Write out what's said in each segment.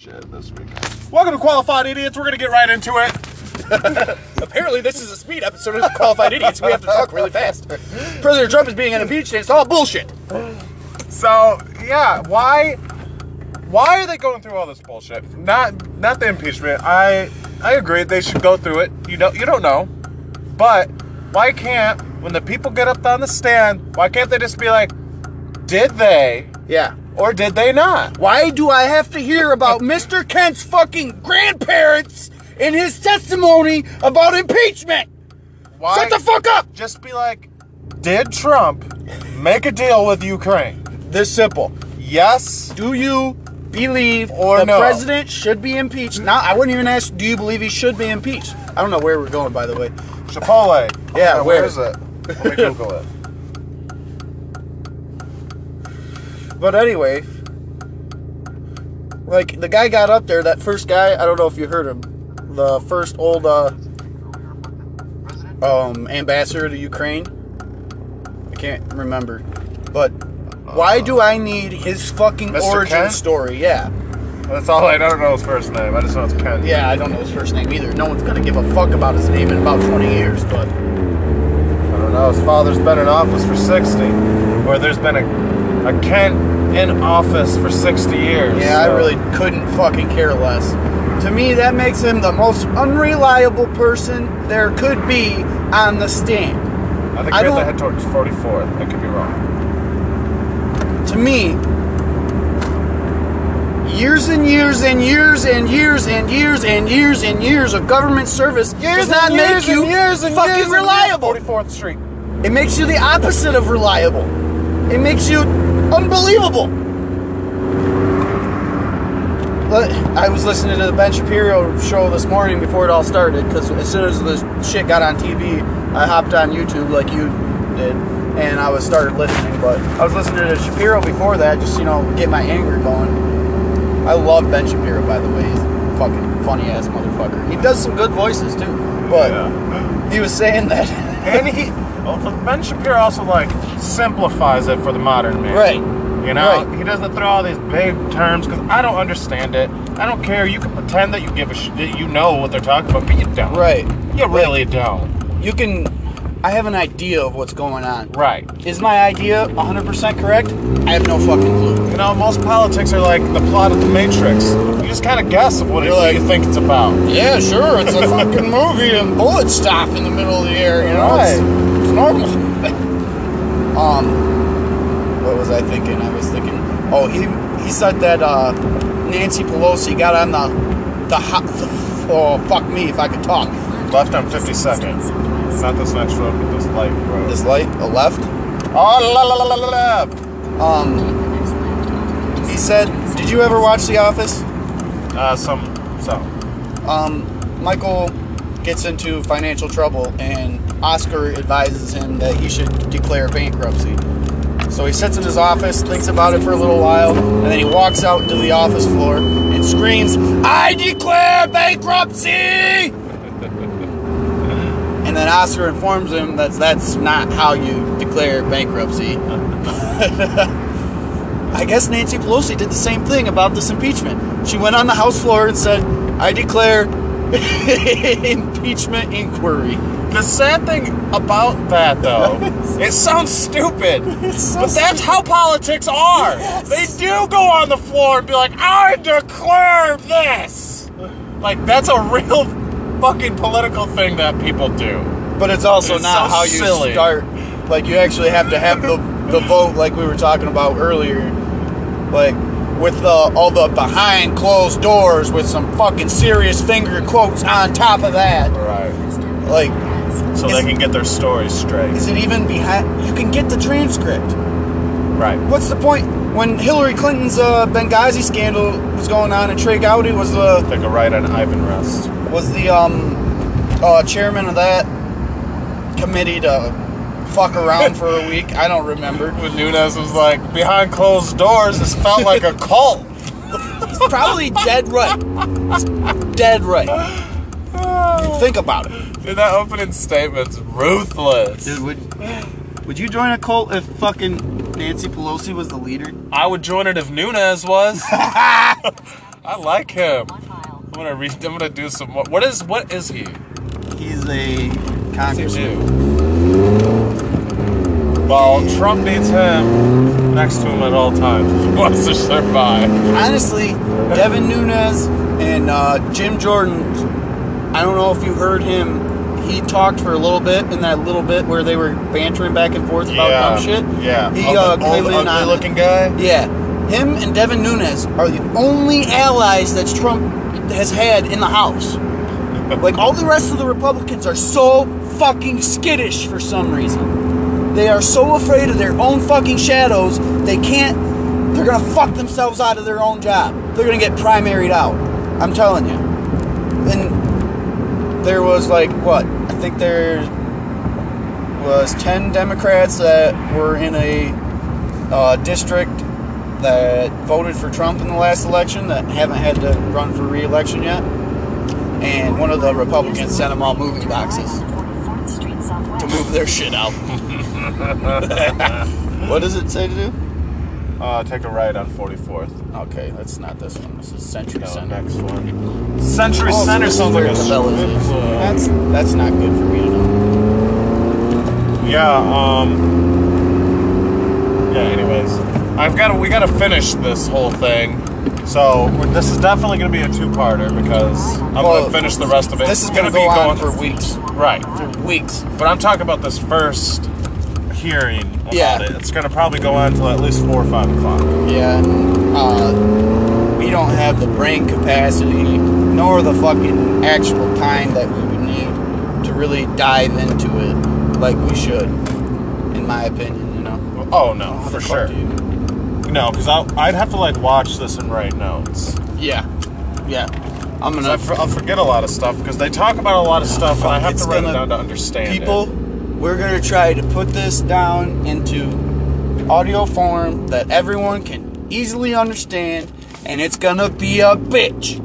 shit this weekend. Welcome to Qualified Idiots. We're gonna get right into it. Apparently, this is a speed episode of Qualified Idiots. We have to talk really fast. President Trump is being impeached, and it's all bullshit. So yeah, why why are they going through all this bullshit? Not not the impeachment. I I agree they should go through it. You don't you don't know. But why can't when the people get up on the stand, why can't they just be like, did they Yeah. Or did they not? Why do I have to hear about Mr. Kent's fucking grandparents in his testimony about impeachment? Why Shut the fuck up! just be like, did Trump make a deal with Ukraine? This simple. Yes. Do you believe Or the no? president should be impeached? Now, I wouldn't even ask, do you believe he should be impeached? I don't know where we're going, by the way. Chipotle. Yeah, where where? is it? Let me Google it. But anyway, like the guy got up there, that first guy, I don't know if you heard him, the first old uh, um, ambassador to Ukraine. I can't remember, but why do I need his fucking Mr. origin Kent? story? Yeah, That's all I don't know his first name. I just know it's Ken. yeah, I don't know his first name either. No one's gonna give a fuck about his name in about 20 years, but I don't know. His father's been in office for 60. Or there's been a, a Kent in office for 60 years. Yeah, I really couldn't fucking care less. To me, that makes him the most unreliable person there could be on the stand. I think I we have to don't- head towards 44th. I could be wrong. To me, years and years and years and years and years and years and years of government service does not make you years and fucking reliable. 44th Street. It makes you the opposite of reliable. It makes you unbelievable. But I was listening to the Ben Shapiro show this morning before it all started because as soon as this shit got on TV, I hopped on YouTube like you did, and I was started listening. But I was listening to Shapiro before that, just you know, get my anger going. I love Ben Shapiro, by the way. He's a fucking funny ass motherfucker. He does some good voices too. But Yeah. he was saying that. And he, Ben Shapiro also like simplifies it for the modern man. Right. You know, Right. he doesn't throw all these big terms because I don't understand it. I don't care. You can pretend that you give a sh- that you know what they're talking about, but you don't. Right. You really don't. You can. I have an idea of what's going on. Right. Is my idea 100% correct? I have no fucking clue. You know, most politics are like the plot of the Matrix. You just kind of guess of what it, You're like- you think it's about. Yeah, sure. It's a fucking movie and bullets stop in the middle of the air. You know, Right. Normal. um, what was I thinking? I was thinking. Oh, he he said that uh, Nancy Pelosi got on the the hot. Oh fuck me if I could talk. Left on 52nd. Not this next road, but this light road. This light, a left. oh, la la la la la left. Um, he said, "Did you ever watch The Office?" Uh, some, some. um, Michael gets into financial trouble, and Oscar advises him that he should declare bankruptcy. So he sits in his office, thinks about it for a little while, and then he walks out into the office floor and screams, I declare bankruptcy! and then Oscar informs him that that's not how you declare bankruptcy. I guess Nancy Pelosi did the same thing about this impeachment. She went on the House floor and said, I declare impeachment inquiry. The sad thing about that, though, it sounds stupid, but that's how politics are. They do go on the floor and be like, "I declare this." Like that's a real fucking political thing that people do. But it's also It's not so how you silly. start. Like you actually have to have the the vote, like we were talking about earlier, like with the, all the behind closed doors with some fucking serious finger quotes on top of that. Right. Like, So they can get their stories straight. is it even behind? You can get the transcript. Right. What's the point? When Hillary Clinton's uh, Benghazi scandal was going on, and Trey Gowdy was the Take a right on Ivan Rest. was the um uh, chairman of that committee to fuck around for a week. I don't remember. When Nunes was like, behind closed doors, this felt like a cult. It's probably dead right. It's dead right. Think about it. Dude, that opening statement's ruthless. Dude, would would you join a cult if fucking Nancy Pelosi was the leader? I would join it if Nunes was. I like him. I'm gonna read. I'm gonna do some. more. What is? What is he? He's a What's he congressman. Well, Trump needs him next to him at all times he wants to survive. Honestly, Devin Nunes and uh, Jim Jordan. I don't know if you heard him. He talked for a little bit in that little bit where they were bantering back and forth about dumb shit. Yeah. He uh, old, ugly looking guy. Yeah, him and Devin Nunes are the only allies that Trump has had in the House. Like all the rest of the Republicans are so fucking skittish for some reason. They are so afraid of their own fucking shadows. They can't. They're gonna fuck themselves out of their own job. They're gonna get primaried out. I'm telling you. And there was like what? I think there was ten Democrats that were in a uh, district that voted for Trump in the last election that haven't had to run for re-election yet. And one of the Republicans sent them all moving boxes to move their shit out. what does it say to do? Uh, take a right on 44th. Okay, that's not this one. This is Century No, Center. next one. Century Oh, Center this is sounds like a Cabela's strip club. That's that's not good for me to know. Yeah, um Yeah, anyways. I've got to we got to finish this whole thing. So, this is definitely going to be a two-parter because I'm Well, going to finish the rest of it. This is gonna gonna go be on going for weeks. Right. For weeks. But I'm talking about this first hearing about Yeah. it. It's going to probably go on until at least 4 or 5 o'clock. Yeah, and, uh, we don't have the brain capacity nor the fucking actual time that we would need to really dive into it like we should, in my opinion. You know. Oh, no, How for sure. No, because I'd have to, like, watch this and write notes. Yeah, yeah. I'm gonna. I for- I'll forget a lot of stuff because they talk about a lot of stuff and I have to write it gonna- down to understand people, it. We're gonna try to put this down into audio form that everyone can easily understand, and it's gonna be a bitch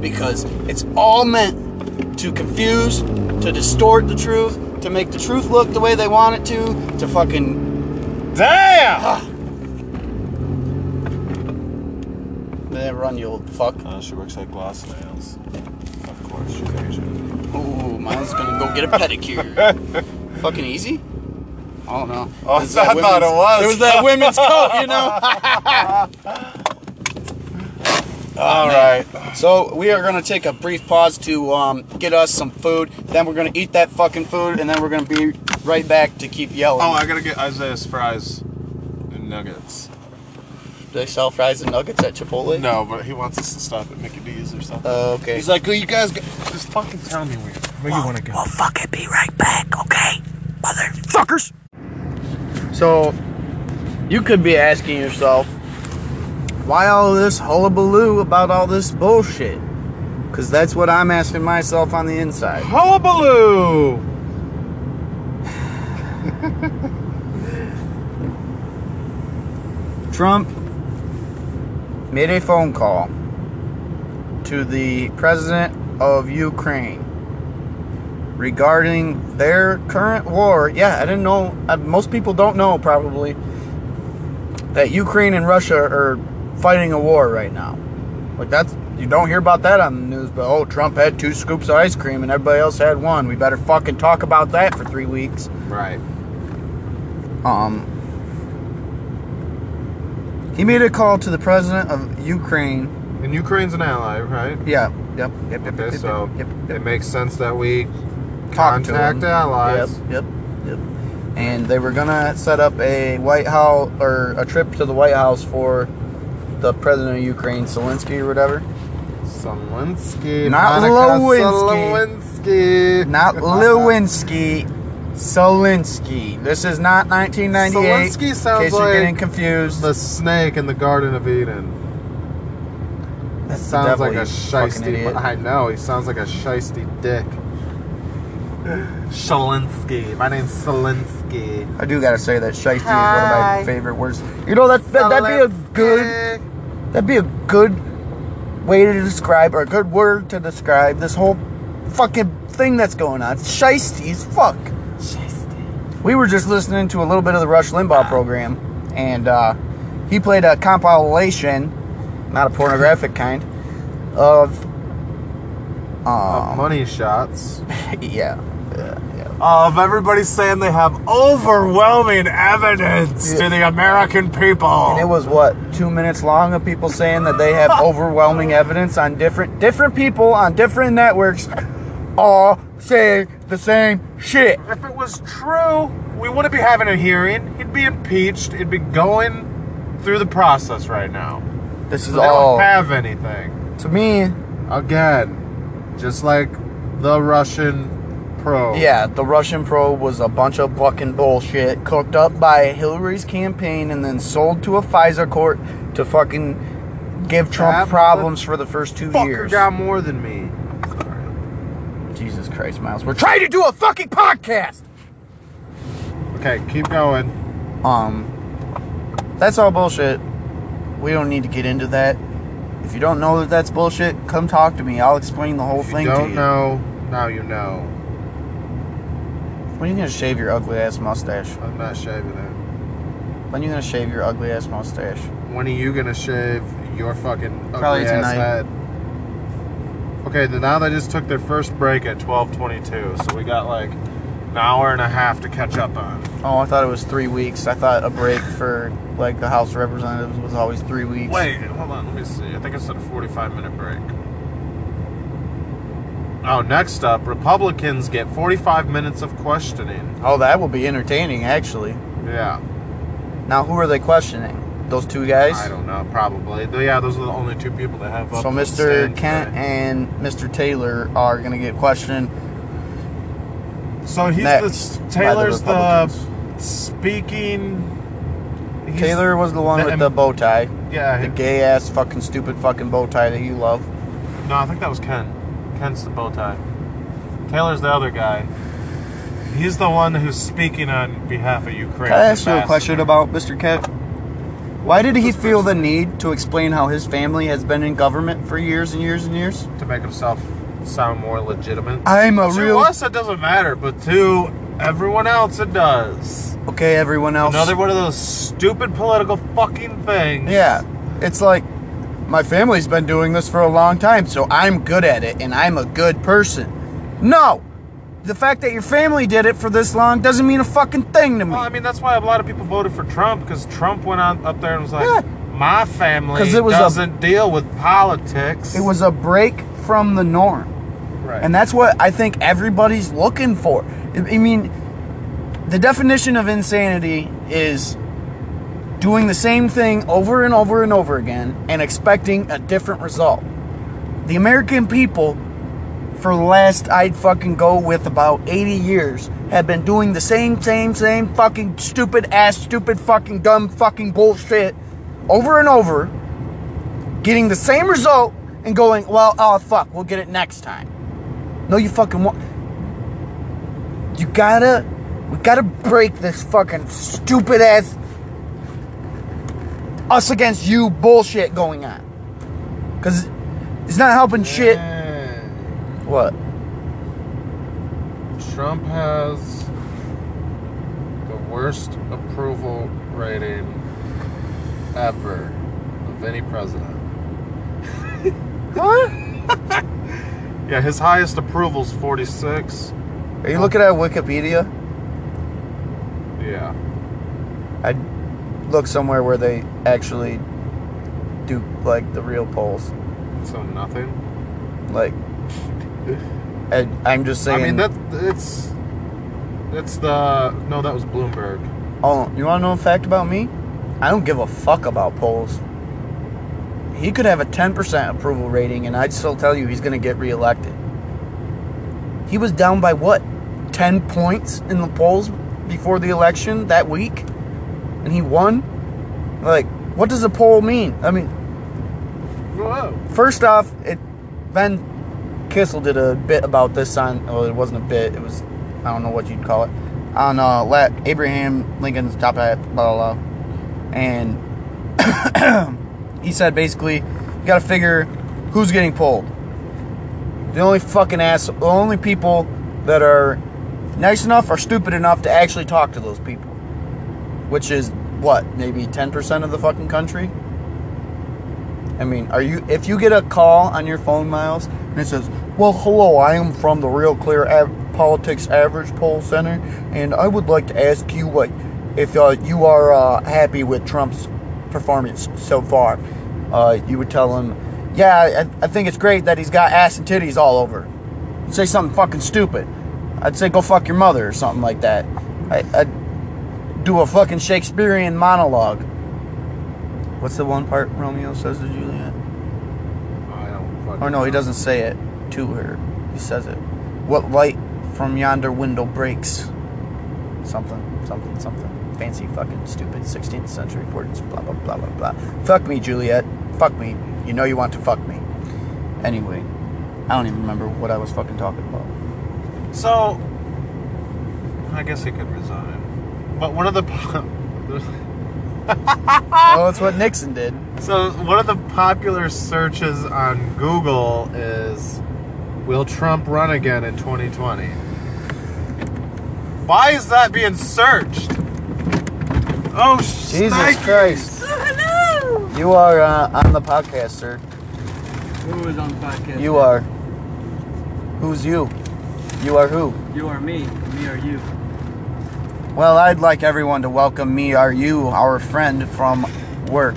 because it's all meant to confuse, to distort the truth, to make the truth look the way they want it to, to fucking Damn! then run, you old fuck. Uh, she works at Gloss Nails. Of course, she's Asian. Ooh, mine's gonna go get a pedicure. fucking easy. I don't know. Oh, I thought it was. It was that women's coat, you know. All right. So we are gonna take a brief pause to um, get us some food. Then we're gonna eat that fucking food, and then we're gonna be right back to keep yelling. Oh, I gotta get Isaiah's fries and nuggets. Do they sell fries and nuggets at Chipotle? No, but he wants us to stop at Mickey D's or something. Oh, okay. He's like, oh, you guys, go- just fucking tell me where, where you want to go. Well, fuck it. Be right back, okay, motherfuckers. So, you could be asking yourself, why all this hullabaloo about all this bullshit? Because that's what I'm asking myself on the inside. Hullabaloo! Trump made a phone call to the president of Ukraine regarding their current war. Yeah, I didn't know. Most people don't know probably that Ukraine and Russia are fighting a war right now. Like that's you don't hear about that on the news, but oh, Trump had two scoops of ice cream and everybody else had one. We better fucking talk about that for three weeks. Right. Um, he made a call to the president of Ukraine. And Ukraine's an ally, right? Yeah, yep, yep, yep, Okay, yep, so yep, it makes sense that we Talk contact allies. Yep, yep, yep. And they were gonna set up a White House or a trip to the White House for the president of Ukraine, Zelensky or whatever. Zelensky. Not Monica Lewinsky. Zelensky. Not Lewinsky, Zelensky. This is not 1998. Zelensky sounds in case you're like getting confused. The snake in the Garden of Eden. That's the Sounds devil, like you a fucking idiot. I know. He sounds like a shisty dick. Shalinsky. My name's Zelensky. I do gotta say that shiesty is one of my favorite words. You know that, that that'd be a good that'd be a good way to describe or a good word to describe this whole fucking thing that's going on. Shiesty as fuck. We were just listening to a little bit of the Rush Limbaugh program, and uh, he played a compilation, not a pornographic kind, of Of um money shots. yeah. Yeah, yeah. Of everybody saying they have overwhelming evidence Yeah. to the American people. And it was what two minutes long of people saying that they have overwhelming evidence on different different people on different networks, all saying the same shit. if it was true, we wouldn't be having a hearing. He'd be impeached. It'd be going through the process right now. This is So they all don't have anything. to me. Again, just like the Russian probe. Yeah, the Russian probe was a bunch of fucking bullshit cooked up by Hillary's campaign and then sold to a FISA court to fucking give Trump problems for the first two Fucker years. got more than me. Christ, Miles. We're trying to do a fucking podcast. Okay, keep going. Um, that's all bullshit. We don't need to get into that. If you don't know that that's bullshit, come talk to me. I'll explain the whole If thing you don't you. know, now you know. When are you gonna shave your ugly ass mustache? I'm not shaving it. When are you gonna shave your ugly ass mustache? When are you gonna shave your fucking Probably ugly ass tonight. head? Okay, now they just took their first break at 12:22, so we got like an hour and a half to catch up on. Oh, I thought it was three weeks. I thought a break for like the House of Representatives was always three weeks. Wait, hold on, let me see. I think I said a 45 minute break. Oh, next up, Republicans get 45 minutes of questioning. Oh, that will be entertaining, actually. Yeah, Now, who are they questioning? Those two guys. I don't know, probably. Yeah, those are the only two people that have So Mr. Kent today. and Mr. Taylor are gonna get questioned. So he's the by the Taylor's the, speaking. Taylor was the one the- with the bow tie, Yeah, the gay ass fucking stupid fucking bow tie that you love. no, I think that was Ken. Ken's the bow tie. Taylor's the other guy. He's the one who's speaking on behalf of Ukraine. Can I ask you a question about Mr. Kent? Why did he feel the need to explain how his family has been in government for years and years and years? to make himself sound more legitimate. I'm a to real us, it doesn't matter, but to everyone else, it does. okay. Everyone else, Another one of those stupid political fucking things. yeah. It's like my family's been doing this for a long time, so I'm good at it and I'm a good person. No, the fact that your family did it for this long doesn't mean a fucking thing to me. Well, I mean, that's why a lot of people voted for Trump because Trump went on up there and was like, Yeah. "My family it was a- doesn't deal with politics." It was a break from the norm. right. And that's what I think everybody's looking for. I mean, the definition of insanity is doing the same thing over and over and over again and expecting a different result. The American people, for the last, I'd fucking go with about 80 years, have been doing the same, same, same fucking stupid ass, stupid fucking dumb fucking bullshit over and over, getting the same result and going, well, oh fuck, we'll get it next time. No, you fucking want. You gotta. We gotta break this fucking stupid ass. Us against you bullshit going on. Because it's not helping shit. What? Trump has the worst approval rating ever of any president. Huh? Yeah, his highest approval's 46. Are you looking at Wikipedia? Yeah. I'd look somewhere where they actually do, like, the real polls. So nothing. Like. I, I'm just saying. I mean, that it's it's the no, that was Bloomberg. Oh, you want to know a fact about me? I don't give a fuck about polls. He could have a 10% approval rating, and I'd still tell you he's going to get reelected. He was down by what? 10 points in the polls before the election that week? And he won? Like, what does a poll mean? I mean, Whoa. Oh. First off, it Ben Kissel did a bit about this on. Well, it wasn't a bit. It was I don't know what you'd call it on uh, La- Abraham Lincoln's top hat, blah blah, blah. and he said basically you got to figure who's getting pulled. The only fucking ass, the only people that are nice enough or stupid enough to actually talk to those people, which is what maybe ten percent of the fucking country. I mean, are you if you get a call on your phone, Miles, and it says, "Well, hello, I am from the Real Clear Av- Politics Average Poll Center, and I would like to ask you what if uh, you are uh, happy with Trump's performance so far." Uh, you would tell him, "Yeah, I, I think it's great that he's got ass and titties all over." Say something fucking stupid. I'd say, "Go fuck your mother" or something like that. I, I'd do a fucking Shakespearean monologue. What's the one part Romeo says to Juliet? Or no, he doesn't say it to her. He says it. What light from yonder window breaks? Something, something, something. Fancy fucking stupid 16th century words. Blah, blah, blah, blah, blah. Fuck me, Juliet. Fuck me. You know you want to fuck me. Anyway, I don't even remember what I was fucking talking about. So, I guess he could resign. But one of the po- oh, that's what Nixon did. so one of the popular searches on Google is, "Will Trump run again in 2020?" Why is that being searched? Oh, Jesus shnikes. Christ. You are uh, on the podcast, sir. Who is on the podcast? You are. Who's you? You are who? You are me. Me are you. Well, I'd like everyone to welcome me, are you, our friend from work.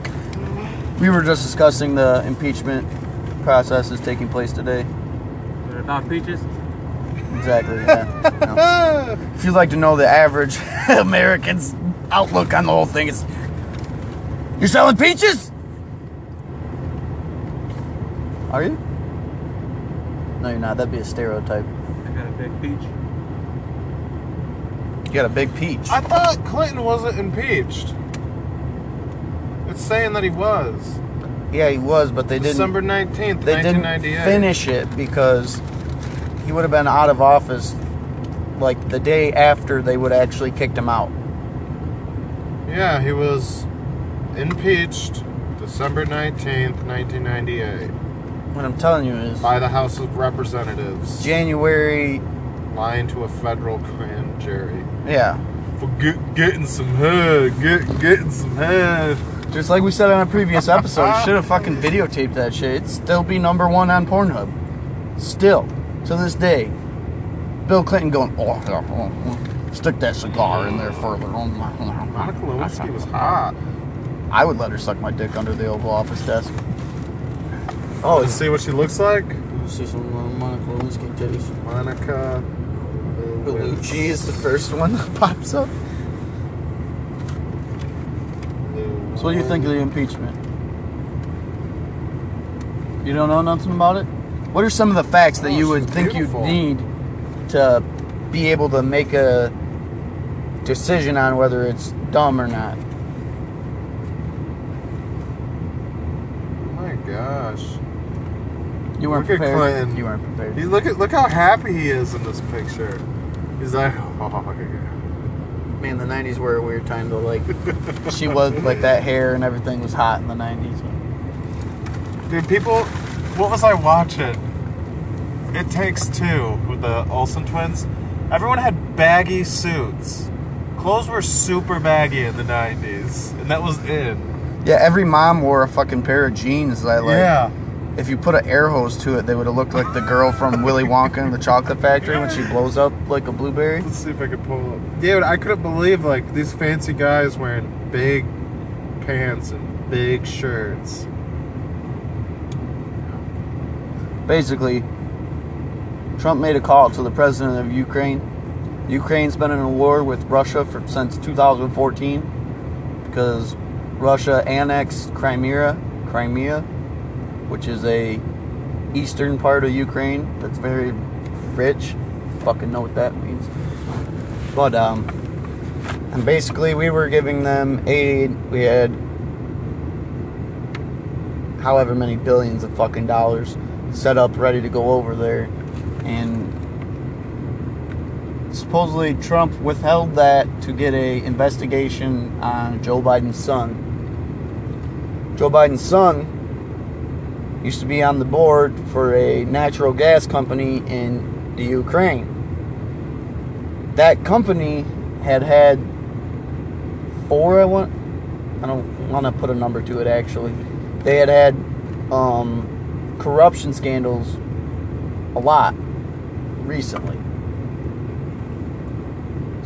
We were just discussing the impeachment processes taking place today. About peaches? Exactly. Yeah. No. If you'd like to know the average American's outlook on the whole thing, it's you're selling peaches. Are you? No, you're not. That'd be a stereotype. I got a big peach. You got a big peach. I thought Clinton wasn't impeached. It's saying that he was. Yeah, he was, but they didn't. December 19th, they didn't finish it because he would have been out of office like the day after they would have actually kicked him out. Yeah, he was impeached December 19th, 1998 What I'm telling you is by the House of Representatives, January. lying to a federal grand jury. Yeah, For get, getting some head, get, getting some head. just like we said on a previous episode, should have fucking videotaped that shit. It'd still be number one on Pornhub. Still, to this day, Bill Clinton going, oh, yeah, oh, oh, stick that cigar in there further. Oh, my- oh, Monica oh, Lewinsky was hot. I would let her suck my dick under the Oval Office desk. Oh, let's see what she looks like. Let's See some Monica Lewinsky titties. Monica Bellucci is the first one that pops up. So what do you think of the impeachment? You don't know nothing about it? What are some of the facts that Oh, you would think beautiful. you need to be able to make a decision on whether it's dumb or not? Oh my gosh. You weren't Look at prepared. Clinton. You weren't prepared. He look at look how happy he is in this picture. He's like, oh, Man, the '90s were a weird time though. Like, she was like that hair and everything was hot in the '90s. Dude, people, what was I watching? It Takes Two with the Olsen twins. Everyone had baggy suits. Clothes were super baggy in the 90s, and that was in. Yeah, every mom wore a fucking pair of jeans that like. yeah. If you put an air hose to it, they would have looked like the girl from Willy Wonka and the Chocolate Factory when she blows up like a blueberry. Let's see if I can pull up. Dude, I couldn't believe like these fancy guys wearing big pants and big shirts. Basically, Trump made a call to the president of Ukraine. Ukraine's been in a war with Russia for since 2014 because Russia annexed Crimea, Crimea, which is a eastern part of Ukraine that's very rich. Fucking know what that means. But um, and basically we were giving them aid. We had however many billions of fucking dollars set up ready to go over there and supposedly Trump withheld that to get a investigation on Joe Biden's son. Joe Biden's son used to be on the board for a natural gas company in the Ukraine. That company had had four I want I don't want to put a number to it actually. They had had um, corruption scandals a lot recently.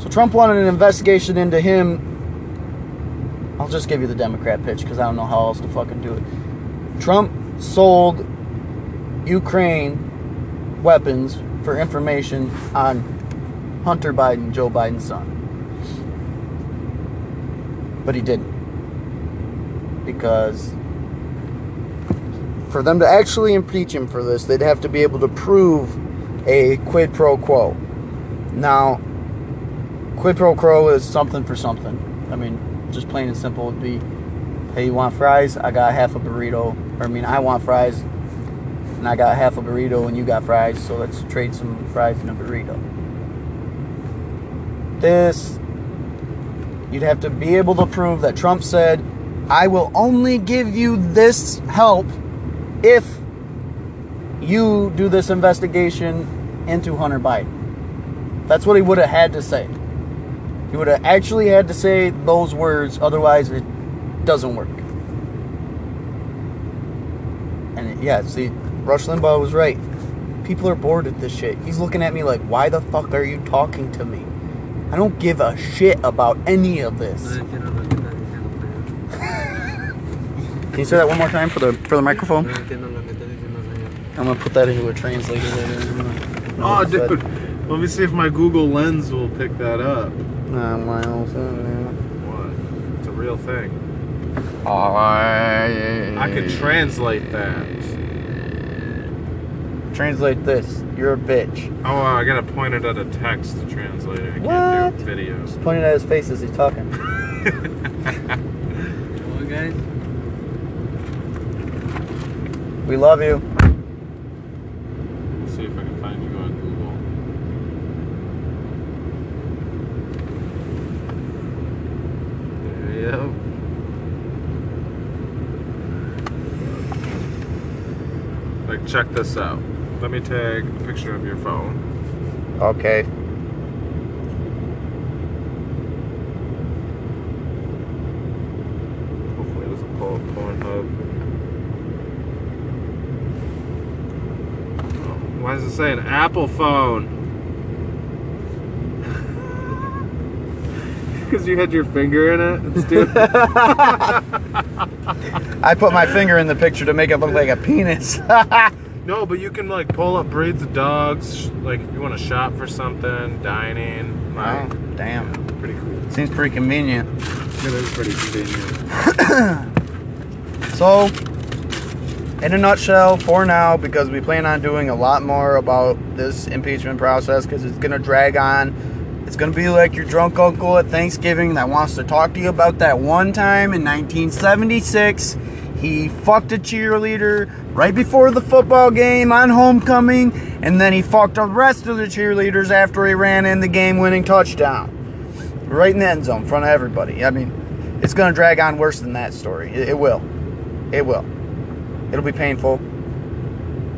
So Trump wanted an investigation into him. I'll just give you the Democrat pitch because I don't know how else to fucking do it. Trump sold Ukraine weapons for information on Hunter Biden, Joe Biden's son. But he didn't. Because for them to actually impeach him for this, they'd have to be able to prove a quid pro quo. Now, quid pro quo is something for something. I mean, just plain and simple would be, hey, you want fries? I got half a burrito. I mean, I want fries, and I got half a burrito, and you got fries. So let's trade some fries and a burrito. This, you'd have to be able to prove that Trump said, I will only give you this help if you do this investigation into Hunter Biden. That's what he would have had to say. He would have actually had to say those words, otherwise, it doesn't work. And yeah, see, Rush Limbaugh was right. People are bored at this shit. He's looking at me like, why the fuck are you talking to me? I don't give a shit about any of this. No entiendo lo que está diciendo, señor. Can you say that one more time for the for the microphone? No entiendo lo que está diciendo, señor. I'm gonna put that into a translator later. Oh, dude. Let me see if my Google Lens will pick that up. Nah, Miles. What? It's a real thing. I I could translate that. Translate this. You're a bitch. Oh, I gotta point it at a text to translate it. I can't What? do videos. Just pointing at his face as he's talking. Come on, guys. We love you. Let's see if I can find you on Google. There you go. Like, check this out. Let me take a picture of your phone. Okay. Hopefully, it doesn't pull up Pornhub. Oh, Why does it say an Apple phone? Because you had your finger in it. Stupid. I put my finger in the picture to make it look like a penis. No, but you can like pull up breeds of dogs. Like if you want to shop for something, dining. oh, Like, damn. pretty cool. Seems pretty convenient. It is pretty convenient. So, in a nutshell, for now, because we plan on doing a lot more about this impeachment process, because it's going to drag on. It's going to be like your drunk uncle at Thanksgiving that wants to talk to you about that one time in 1976. He fucked a cheerleader right before the football game on homecoming, and then he fucked the rest of the cheerleaders after he ran in the game winning touchdown. Right in the end zone in front of everybody. I mean, it's going to drag on worse than that story. It, it will. It will. It'll be painful.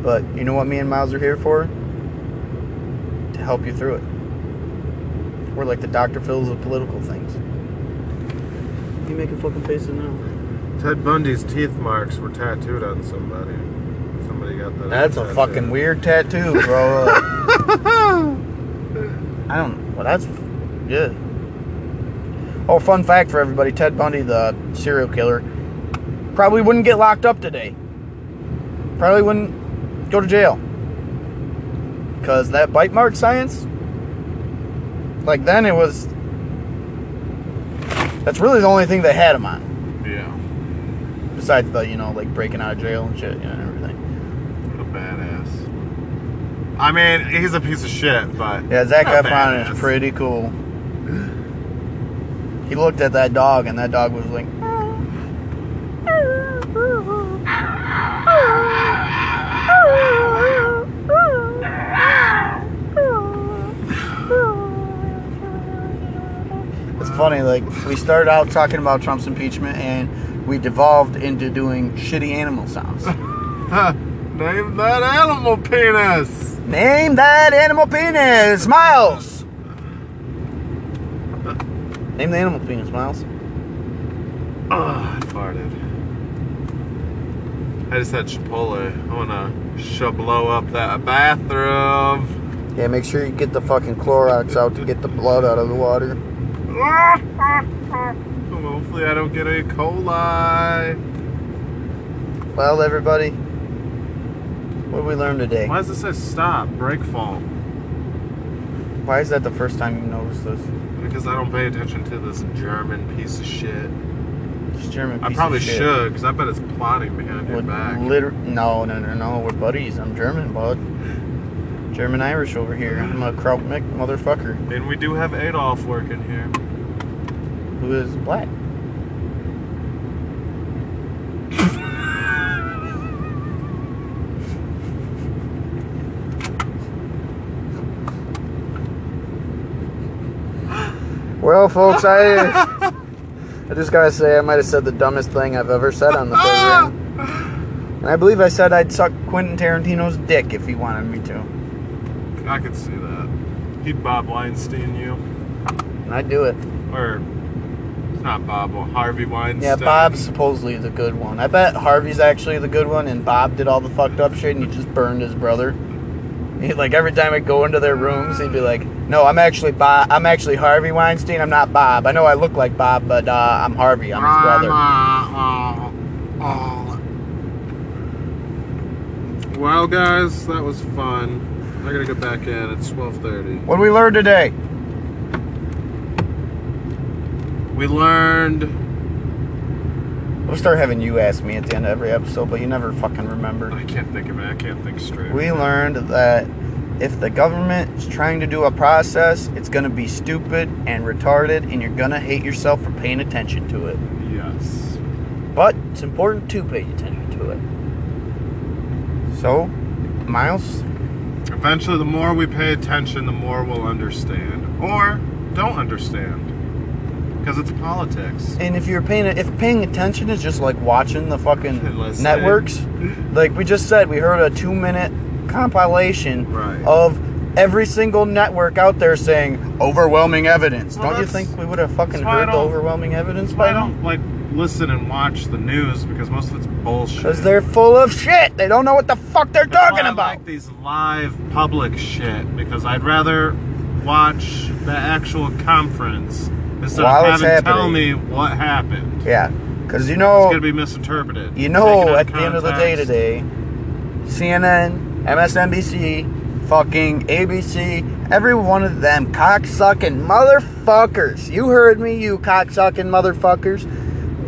But you know what me and Miles are here for? To help you through it. We're like the Dr. Phil's of political things. You making fucking faces now? Ted Bundy's teeth marks were tattooed on somebody. Somebody got that. That's a tattoo. fucking weird tattoo, bro. I don't. Well, that's yeah. Oh, fun fact for everybody: Ted Bundy, the serial killer, probably wouldn't get locked up today. Probably wouldn't go to jail because that bite mark science. Like then, it was. That's really the only thing they had him on, Yeah. Besides the you know like breaking out of jail and shit you know, and everything. What a badass. I mean, he's a piece of shit, but Yeah, Zac Efron is pretty cool. He looked at that dog, and that dog was like, It's funny, like, we started out talking about Trump's impeachment, and we devolved into doing shitty animal sounds. Name that animal penis. Name that animal penis, Miles! Name the animal penis, Miles. Oh, I farted. I just had Chipotle. I wanna blow up that bathroom. Yeah, make sure you get the fucking Clorox out to get the blood out of the water. Hopefully, I don't get E. coli. Well, everybody, what did we learn today? Why does it say stop? Brake fall. Why is that the first time you noticed this? Because I don't pay attention to this German piece of shit. This German I piece probably of shit. should, because I bet it's plotting behind your back. liter- no, no, no, no. We're buddies. I'm German, bud. German Irish over here. I'm a Kraut motherfucker And we do have Adolf working here. Who is black. Well, folks, I I just gotta say I might have said the dumbest thing I've ever said on the program. And I believe I said I'd suck Quentin Tarantino's dick if he wanted me to. I could see that. He'd Bob Weinstein you. And I'd do it. Or, not Bob, Harvey Weinstein. Yeah, Bob's supposedly the good one. I bet Harvey's actually the good one, and Bob did all the fucked up shit, and he just burned his brother. He, like every time I go into their rooms, he'd be like, "No, I'm actually Bob. I'm actually Harvey Weinstein. I'm not Bob. I know I look like Bob, but uh, I'm Harvey. I'm his brother." Well, guys, that was fun. I gotta get back in. It's 12:30. What did we learn today? We learned. We'll start having you ask me at the end of every episode, but you never fucking remember. I can't think of it. I can't think straight. We learned that if the government is trying to do a process, it's gonna be stupid and retarded, and you're gonna hate yourself for paying attention to it. Yes. But it's important to pay attention to it. So, Miles, Eventually, the more we pay attention, the more we'll understand, or don't understand, because it's politics. and if you're paying if paying attention is just like watching the fucking networks, like we just said, we heard a two minute compilation Right. of every single network out there saying overwhelming evidence. Well, don't you that's- think we would have fucking that's why I heard the don't- overwhelming evidence by I now? don't like listen and watch the news because most of it's bullshit. Because they're full of shit. They don't know what the fuck they're That's talking why I about. like these live public shit because I'd rather watch the actual conference instead While of having tell me what happened. yeah, because you know It's gonna be misinterpreted. You know, at the end of the day today, CNN, MSNBC, fucking ABC, every one of them cocksucking motherfuckers, you heard me, you cocksucking motherfuckers,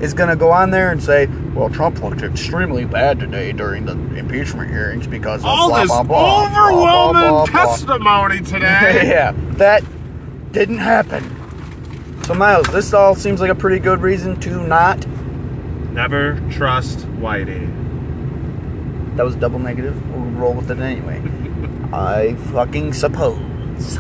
is gonna go on there and say, well, Trump looked extremely bad today during the impeachment hearings because of all blah, this blah, blah, overwhelming blah, blah, blah." testimony today. yeah, that didn't happen. So, Miles, this all seems like a pretty good reason to not. Never trust Whitey. That was double negative. We'll roll with it anyway. I fucking suppose.